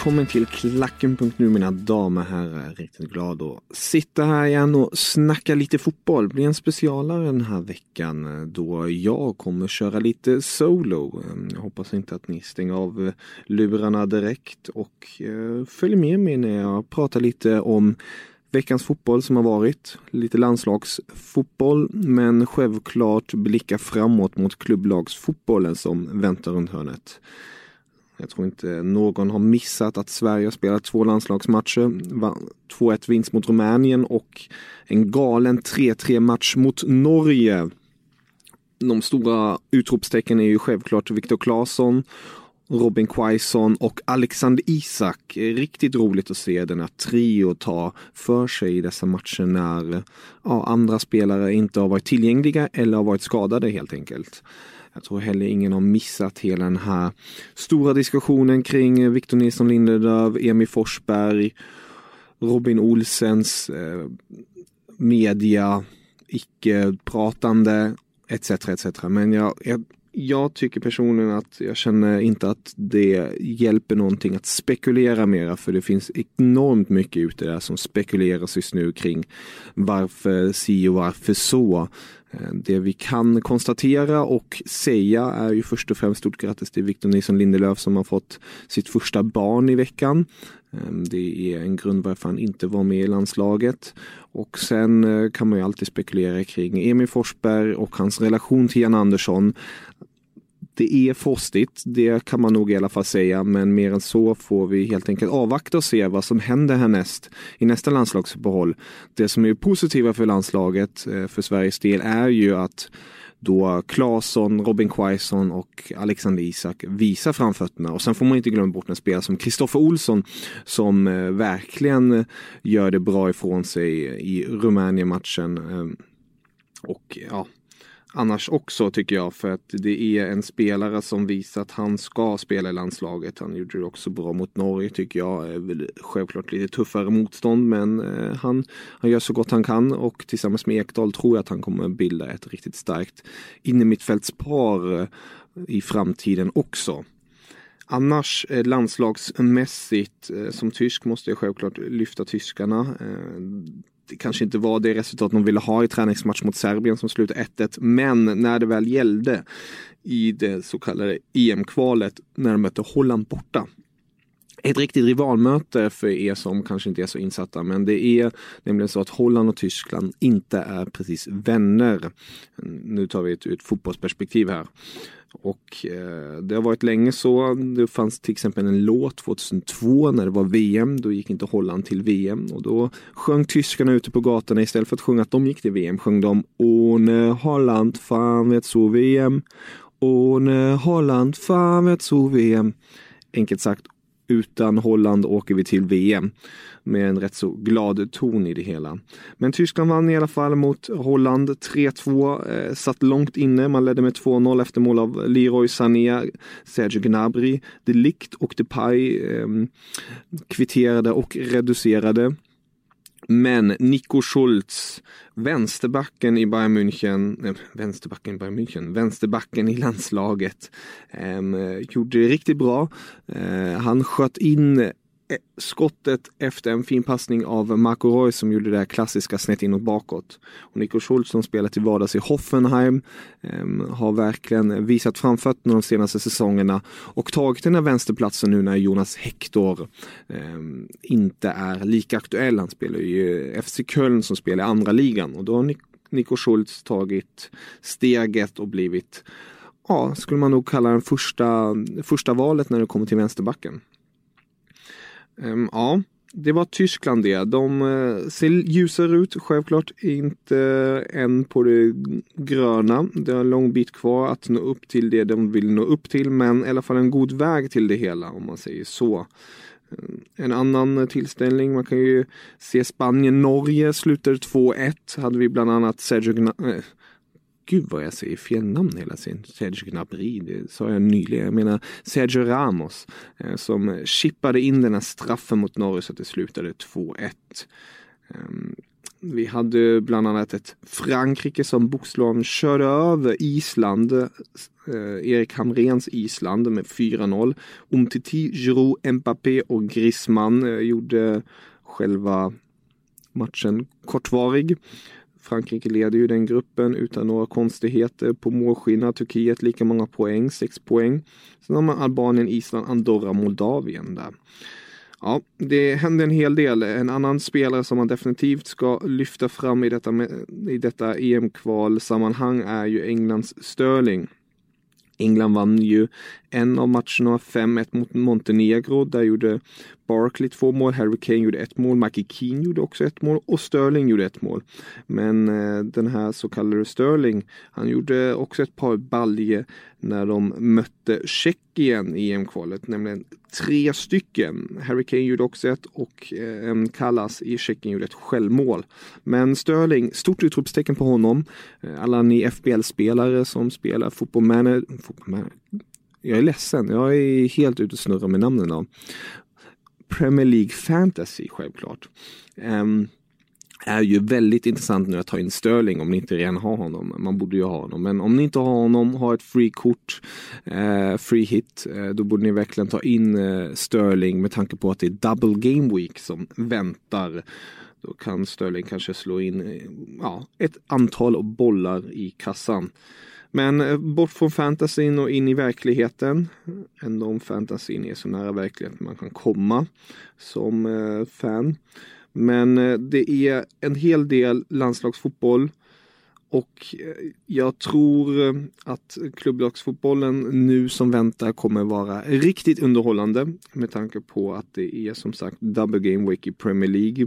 Välkommen till Klacken.nu mina damer och herrar. Riktigt glad att sitta här igen och snacka lite fotboll. Det blir en specialare den här veckan då jag kommer köra lite solo. Ehm, jag hoppas inte att ni stänger av lurarna direkt och eh, följer med mig när jag pratar lite om veckans fotboll som har varit. Lite landslagsfotboll men självklart blicka framåt mot klubblagsfotbollen som väntar runt hörnet. Jag tror inte någon har missat att Sverige har spelat två landslagsmatcher. 2-1 vinst mot Rumänien och en galen 3-3 match mot Norge. De stora utropstecken är ju självklart Viktor Claesson, Robin Quaison och Alexander Isak. Riktigt roligt att se denna trio ta för sig i dessa matcher när ja, andra spelare inte har varit tillgängliga eller har varit skadade helt enkelt. Jag tror heller ingen har missat hela den här stora diskussionen kring eh, Victor Nilsson Lindelöf, Emil Forsberg, Robin Olsens eh, media, icke-pratande etc. etc. Men jag, jag, jag tycker personligen att jag känner inte att det hjälper någonting att spekulera mera för det finns enormt mycket ute där som spekuleras just nu kring varför si och varför så. Eh, det vi kan konstatera och säga är ju först och främst stort grattis till Victor Nilsson Lindelöf som har fått sitt första barn i veckan. Ehm, det är en grund varför han inte var med i landslaget. Och sen eh, kan man ju alltid spekulera kring Emil Forsberg och hans relation till Jan Andersson. Det är frostigt, det kan man nog i alla fall säga, men mer än så får vi helt enkelt avvakta och se vad som händer härnäst i nästa landslagsuppehåll. Det som är positiva för landslaget eh, för Sveriges del är ju att då Claesson, Robin Quaison och Alexander Isak visar framfötterna. Och sen får man inte glömma bort en spelare som Kristoffer Olsson som eh, verkligen eh, gör det bra ifrån sig i Rumänien-matchen. Eh, och ja, annars också tycker jag för att det är en spelare som visar att han ska spela i landslaget. Han gjorde det också bra mot Norge tycker jag. Eh, självklart lite tuffare motstånd men eh, han, han gör så gott han kan och tillsammans med Ekdal tror jag att han kommer bilda ett riktigt starkt innermittfältspar eh, i framtiden också. Annars landslagsmässigt som tysk måste jag självklart lyfta tyskarna kanske inte var det resultat de ville ha i träningsmatch mot Serbien som slutade 1-1. Men när det väl gällde i det så kallade EM-kvalet när de mötte Holland borta. Ett riktigt rivalmöte för er som kanske inte är så insatta men det är nämligen så att Holland och Tyskland inte är precis vänner. Nu tar vi ett, ett fotbollsperspektiv här. Och eh, det har varit länge så. Det fanns till exempel en låt 2002 när det var VM. Då gick inte Holland till VM och då sjöng tyskarna ute på gatorna istället för att sjunga att de gick till VM sjöng de Åne Holland fan vet så VM. Åne Holland fan vet så VM. Enkelt sagt utan Holland åker vi till VM med en rätt så glad ton i det hela. Men Tyskland vann i alla fall mot Holland 3-2, eh, satt långt inne. Man ledde med 2-0 efter mål av Leroy Sané, Sergio Gnabry, De Ligt och Depay eh, kvitterade och reducerade. Men Nico Schultz, vänsterbacken i Bayern München, äh, vänsterbacken i Bayern München, vänsterbacken i landslaget, äh, gjorde det riktigt bra. Äh, han sköt in skottet efter en fin passning av Marco Reus som gjorde det här klassiska snett inåt bakåt. Och Nico Schultz som spelar till vardags i Hoffenheim eh, har verkligen visat framfötterna de senaste säsongerna och tagit den här vänsterplatsen nu när Jonas Hector eh, inte är lika aktuell. Han spelar ju FC Köln som spelar i andra ligan och då har Nico Schultz tagit steget och blivit ja, skulle man nog kalla den första, första valet när det kommer till vänsterbacken. Ehm, ja, det var Tyskland det. De eh, ser ljusare ut, självklart inte eh, än på det gröna. Det är en lång bit kvar att nå upp till det de vill nå upp till, men i alla fall en god väg till det hela om man säger så. Ehm, en annan tillställning, man kan ju se Spanien-Norge slutade 2-1. Hade vi bland annat Sergio Gna eh, Gud vad jag säger fel namn hela tiden. Sergio Gnabry, det sa jag nyligen. Jag menar Sergio Ramos eh, som chippade in den här straffen mot Norge så att det slutade 2-1. Ehm, vi hade bland annat ett Frankrike som bokstavligen körde över Island. Eh, Erik Hamrens Island med 4-0. Umtiti, Giroud, Mbappé och Griezmann eh, gjorde själva matchen kortvarig. Frankrike leder ju den gruppen utan några konstigheter. På målskillnad Turkiet lika många poäng, 6 poäng. Sen har man Albanien, Island, Andorra, Moldavien där. Ja, det händer en hel del. En annan spelare som man definitivt ska lyfta fram i detta, i detta EM-kvalsammanhang är ju Englands Sterling. England vann ju en av matcherna 5-1 mot Montenegro. Där gjorde Barkley två mål, Harry Kane gjorde ett mål, Mikey Keane gjorde också ett mål och Sterling gjorde ett mål. Men eh, den här så kallade Sterling, han gjorde också ett par balje när de mötte Tjeckien i EM-kvalet, nämligen tre stycken. Harry Kane gjorde också ett och eh, Kallas i Tjeckien gjorde ett självmål. Men Sterling, stort utropstecken på honom. Eh, alla ni FBL-spelare som spelar fotboll manager, jag är ledsen, jag är helt ute och snurrar med namnen. Premier League Fantasy självklart. Um, är ju väldigt intressant nu att ta in Sterling om ni inte redan har honom. Man borde ju ha honom. Men om ni inte har honom, har ett free kort, eh, free hit, eh, då borde ni verkligen ta in eh, Sterling med tanke på att det är double game week som väntar. Då kan Sterling kanske slå in eh, ja, ett antal bollar i kassan. Men eh, bort från fantasin och in i verkligheten. Ändå om fantasin är så nära verkligheten man kan komma som eh, fan. Men eh, det är en hel del landslagsfotboll och eh, jag tror eh, att klubblagsfotbollen nu som väntar kommer vara riktigt underhållande med tanke på att det är som sagt double game week i Premier League.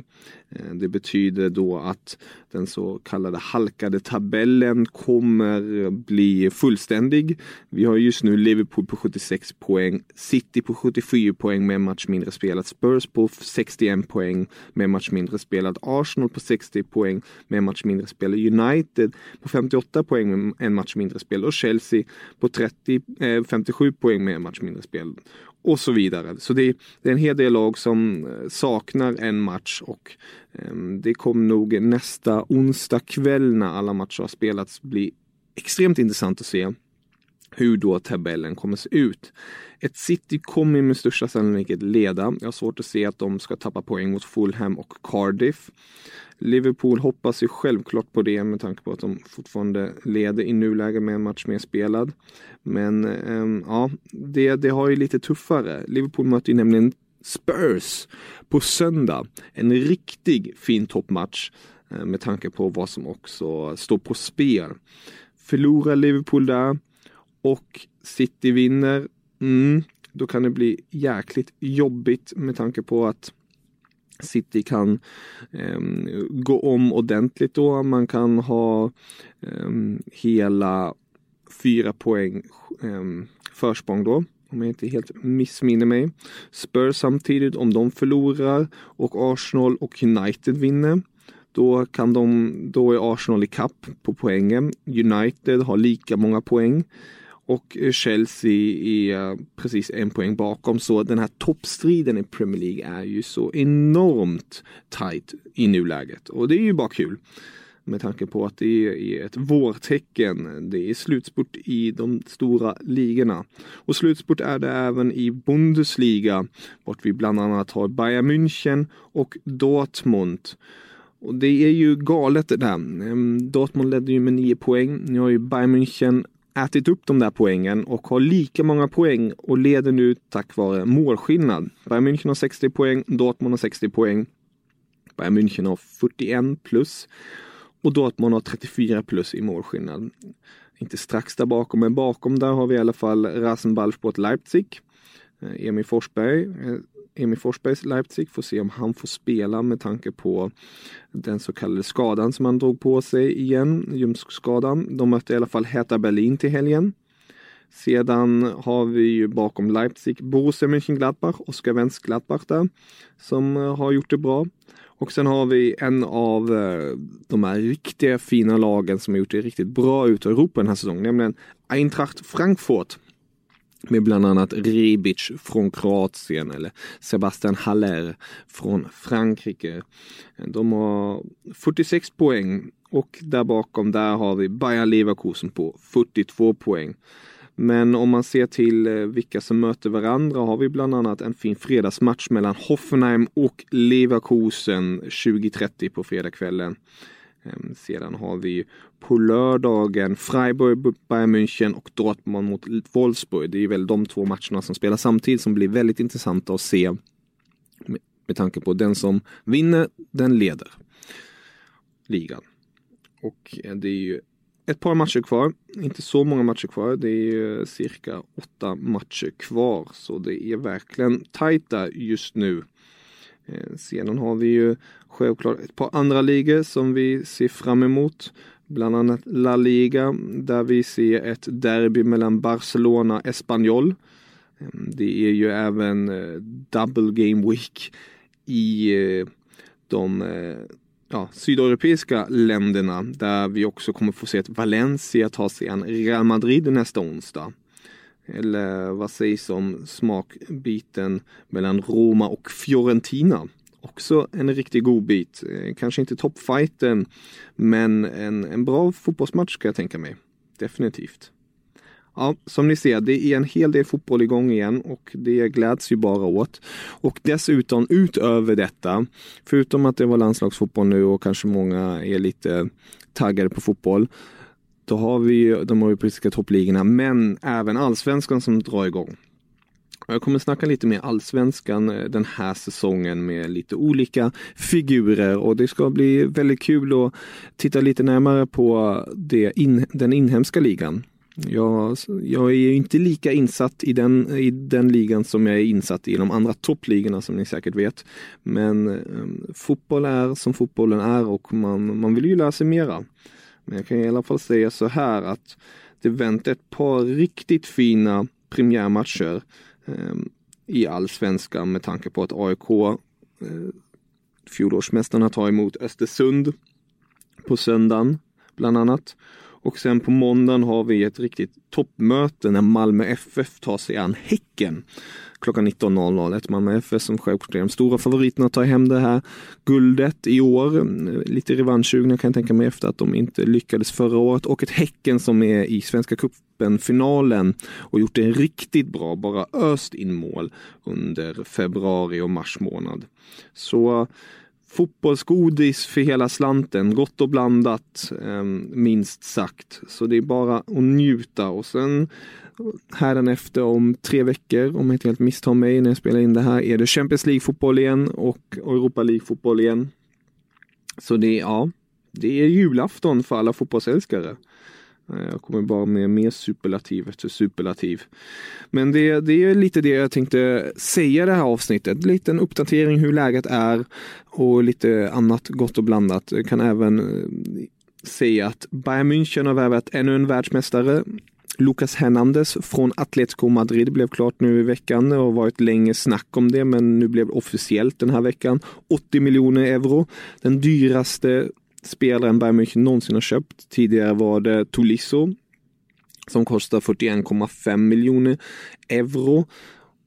Eh, det betyder då att den så kallade halkade tabellen kommer bli fullständig. Vi har just nu Liverpool på 76 poäng, City på 74 poäng med en match mindre spelat, Spurs på 61 poäng med en match mindre spelat, Arsenal på 60 poäng med en match mindre spelat, United på 58 poäng med en match mindre spel och Chelsea på 30, eh, 57 poäng med en match mindre spel och så vidare. Så det, det, är en hel del lag som eh, saknar en match och eh, det kommer nog nästa onsdag kväll när alla matcher har spelats bli extremt intressant att se hur då tabellen kommer se ut. Ett City kommer med största sannolikhet leda. Jag har svårt att se att de ska tappa poäng mot Fulham och Cardiff. Liverpool hoppas ju självklart på det med tanke på att de fortfarande leder i nuläget med en match mer spelad. Men eh, ja, det, det har ju lite tuffare. Liverpool möter ju nämligen Spurs på söndag. En riktig fin toppmatch eh, med tanke på vad som också står på spel. Förlorar Liverpool där och City vinner, mm, då kan det bli jäkligt jobbigt med tanke på att City kan eh, gå om ordentligt då. Man kan ha eh, hela fyra poäng eh, försprång då om jag inte helt missminner mig. Spurs samtidigt, om de förlorar och Arsenal och United vinner, då, kan de, då är Arsenal i kapp på poängen. United har lika många poäng och eh, Chelsea är eh, precis en poäng bakom. Så den här toppstriden i Premier League är ju så enormt tight i nuläget och det är ju bara kul. Med tanke på att det är ett vårtecken. Det är slutspurt i de stora ligorna. Och slutspurt är det även i Bundesliga. Vart vi bland annat har Bayern München och Dortmund. Och det är ju galet det där. Ehm, Dortmund ledde ju med nio poäng. Nu har ju Bayern München ätit upp de där poängen och har lika många poäng och leder nu tack vare målskillnad. Bayern München har 60 poäng, Dortmund har 60 poäng. Bayern München har 41 plus och Dortmund har 34 plus i målskillnad. Inte strax där bakom, men bakom där har vi i alla fall Rasenballsport Leipzig. Eh, Emil Forsberg, eh, Emil Forsbergs Leipzig får se om han får spela med tanke på den så kallade skadan som han drog på sig igen, ljumskskadan. De mötte i alla fall Hertha Berlin till helgen. Sedan har vi ju bakom Leipzig Borussia Mönchengladbach, Oskar Wendt Gladbach där, som eh, har gjort det bra. Och sen har vi en av eh, de här riktiga fina lagen som har gjort det riktigt bra ut i Europa den här säsongen, nämligen Eintracht Frankfurt. Med bland annat Ribic från Kroatien eller Sebastian Haller från Frankrike. De har 46 poäng och där bakom där har vi Bayer Leverkusen på 42 poäng. Men om man ser till eh, vilka som möter varandra har vi bland annat en fin fredagsmatch mellan Hoffenheim och Leverkusen 20.30 på fredagskvällen. Ehm, sedan har vi på lördagen Freiburg, Bayern München och Dortmund mot Wolfsburg. Det är väl de två matcherna som spelar samtidigt som blir väldigt intressanta att se. Med tanke på den som vinner, den leder ligan. Och eh, det är ju ett par matcher kvar. Inte så många matcher kvar. Det är cirka åtta matcher kvar. Så det är verkligen tajta just nu. Eh, Sedan har vi ju självklart ett par andra ligor som vi ser fram emot. Bland annat La Liga där vi ser ett derby mellan Barcelona och Espanyol. Ehm, det är ju även eh, double game week i eh, de ja, sydeuropeiska länderna där vi också kommer få se att Valencia ta sig an Real Madrid nästa onsdag. Eller vad sägs om smakbiten mellan Roma och Fiorentina? Också en riktig god bit. Eh, kanske inte toppfighten, men en, en bra fotbollsmatch kan jag tänka mig. Definitivt. Ja, som ni ser, det är en hel del fotboll igång igen och det gläds ju bara åt. Och dessutom utöver detta, förutom att det var landslagsfotboll nu och kanske många är lite taggade på fotboll, då har vi de europeiska toppligorna, men även allsvenskan som drar igång. Jag kommer snacka lite mer allsvenskan eh, den här säsongen med lite olika figurer och det ska bli väldigt kul att titta lite närmare på det in, den inhemska ligan. Jag, jag är inte lika insatt i den, i den ligan som jag är insatt i de andra toppligorna som ni säkert vet. Men eh, fotboll är som fotbollen är och man, man vill ju lära sig mera. Men jag kan i alla fall säga så här att det väntar ett par riktigt fina premiärmatcher eh, i allsvenskan med tanke på att AIK, eh, fjolårsmästarna, tar emot Östersund på söndagen bland annat. Och sen på måndagen har vi ett riktigt toppmöte när Malmö FF tar sig an Häcken klockan 19.00. Ett Malmö FF som självklart är de stora favoriterna att ta hem det här guldet i år. Lite revanschsugna kan jag tänka mig efter att de inte lyckades förra året. Och ett Häcken som är i Svenska cupen-finalen och gjort det riktigt bra. Bara öst in mål under februari och mars månad. Så fotbollsgodis för hela slanten. Gott och blandat, eh, minst sagt. Så det är bara att njuta och sen efter om tre veckor, om jag inte helt misstar mig när jag spelar in det här, är det Champions League-fotboll igen och Europa League-fotboll igen. Så det är, ja, det är julafton för alla fotbollsälskare. Eh, jag kommer bara med mer superlativ efter superlativ. Men det, det är lite det jag tänkte säga det här avsnittet. Lite en uppdatering hur läget är och lite annat gott och blandat. Jag kan även eh, säga att Bayern München har värvat ännu en världsmästare Lucas Hernandez från Atletico Madrid blev klart nu i veckan. Det har varit länge snack om det, men nu blev det officiellt den här veckan. 80 miljoner euro. Den dyraste spelaren Bayern München någonsin har köpt. Tidigare var det Tolisso som kostar 41,5 miljoner euro.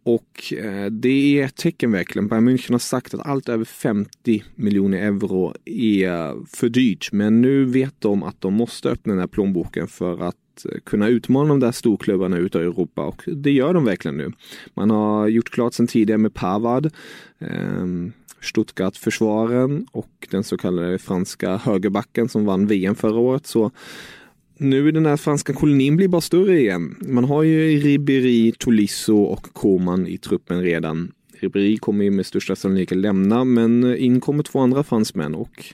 Och eh, det är ett tecken verkligen. Bayern München har sagt att allt över 50 miljoner euro är för dyrt. Men nu vet de att de måste öppna den här plånboken för att eh, kunna utmana de där storklubbarna ute i Europa och det gör de verkligen nu. Man har gjort klart sedan tidigare med Pavard, eh, Stuttgart-försvaren och den så kallade franska högerbacken som vann VM förra året. Så nu är den här franska kolonin blir bara större igen. Man har ju Ribéry, Tolisso och Koman i truppen redan. Ribéry kommer ju med största sannolikhet lämna, men in kommer två andra fransmän och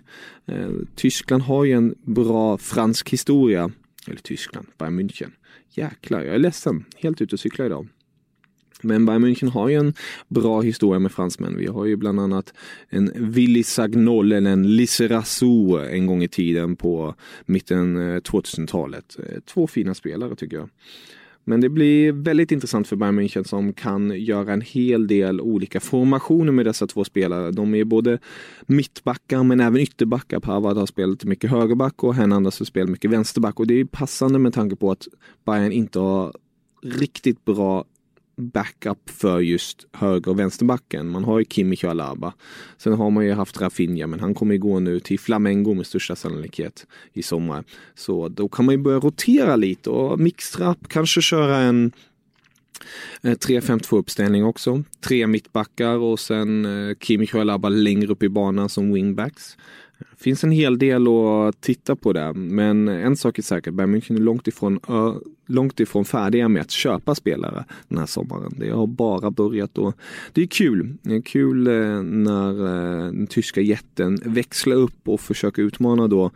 eh, Tyskland har ju en bra fransk historia. Eller Tyskland, Bayern München. Jäklar, jag är ledsen. Helt ute och cyklar idag. Men Bayern München har ju en bra historia med fransmän. Vi har ju bland annat en Willy Sagnol eller en Lisserassou en gång i tiden på mitten eh, 2000-talet. Eh, två fina spelare tycker jag. Men det blir väldigt intressant för Bayern München som kan göra en hel del olika formationer med dessa två spelare. De är både mittbackar men även ytterbackar. Pavard har spelat mycket högerback och Hernandez har spelat mycket vänsterback. Och det är passande med tanke på att Bayern inte har riktigt bra backup för just höger och vänsterbacken. Man har ju Kimmich och Alaba. Sen har man ju haft Rafinha, men han kommer ju gå nu till Flamengo med största sannolikhet i sommar. Så då kan man ju börja rotera lite och mixtra, kanske köra en eh, 3-5-2 uppställning också. Tre mittbackar och sen eh, Kimmich och Alaba längre upp i banan som wingbacks. Det finns en hel del att titta på där, men en sak är säker, Bayern München är långt ifrån, ö, långt ifrån färdiga med att köpa spelare den här sommaren. Det har bara börjat och det är kul. Det är kul eh, när eh, den tyska jätten växlar upp och försöker utmana då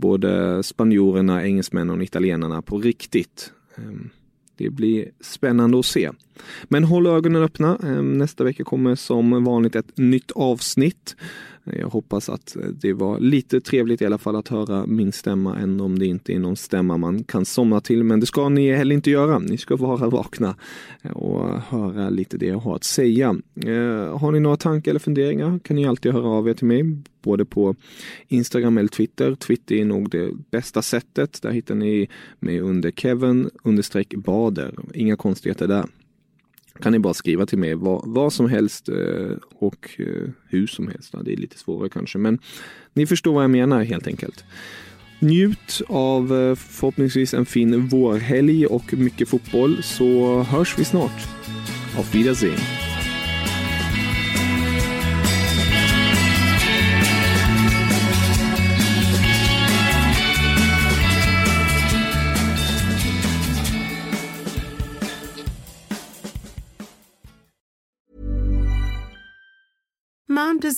både spanjorerna, engelsmännen och italienarna på riktigt. Ehm, det blir spännande att se. Men håll ögonen öppna. Ehm, nästa vecka kommer som vanligt ett nytt avsnitt. Jag hoppas att det var lite trevligt i alla fall att höra min stämma, än om det inte är någon stämma man kan somna till. Men det ska ni heller inte göra. Ni ska vara vakna och höra lite det jag har att säga. Eh, har ni några tankar eller funderingar kan ni alltid höra av er till mig, både på Instagram eller Twitter. Twitter är nog det bästa sättet. Där hittar ni mig under Kevin understreck Bader. Inga konstigheter där kan ni bara skriva till mig vad, vad som helst eh, och eh, hur som helst. Det är lite svårare kanske, men ni förstår vad jag menar helt enkelt. Njut av eh, förhoppningsvis en fin vårhelg och mycket fotboll så hörs vi snart. Auf Wiedersehen!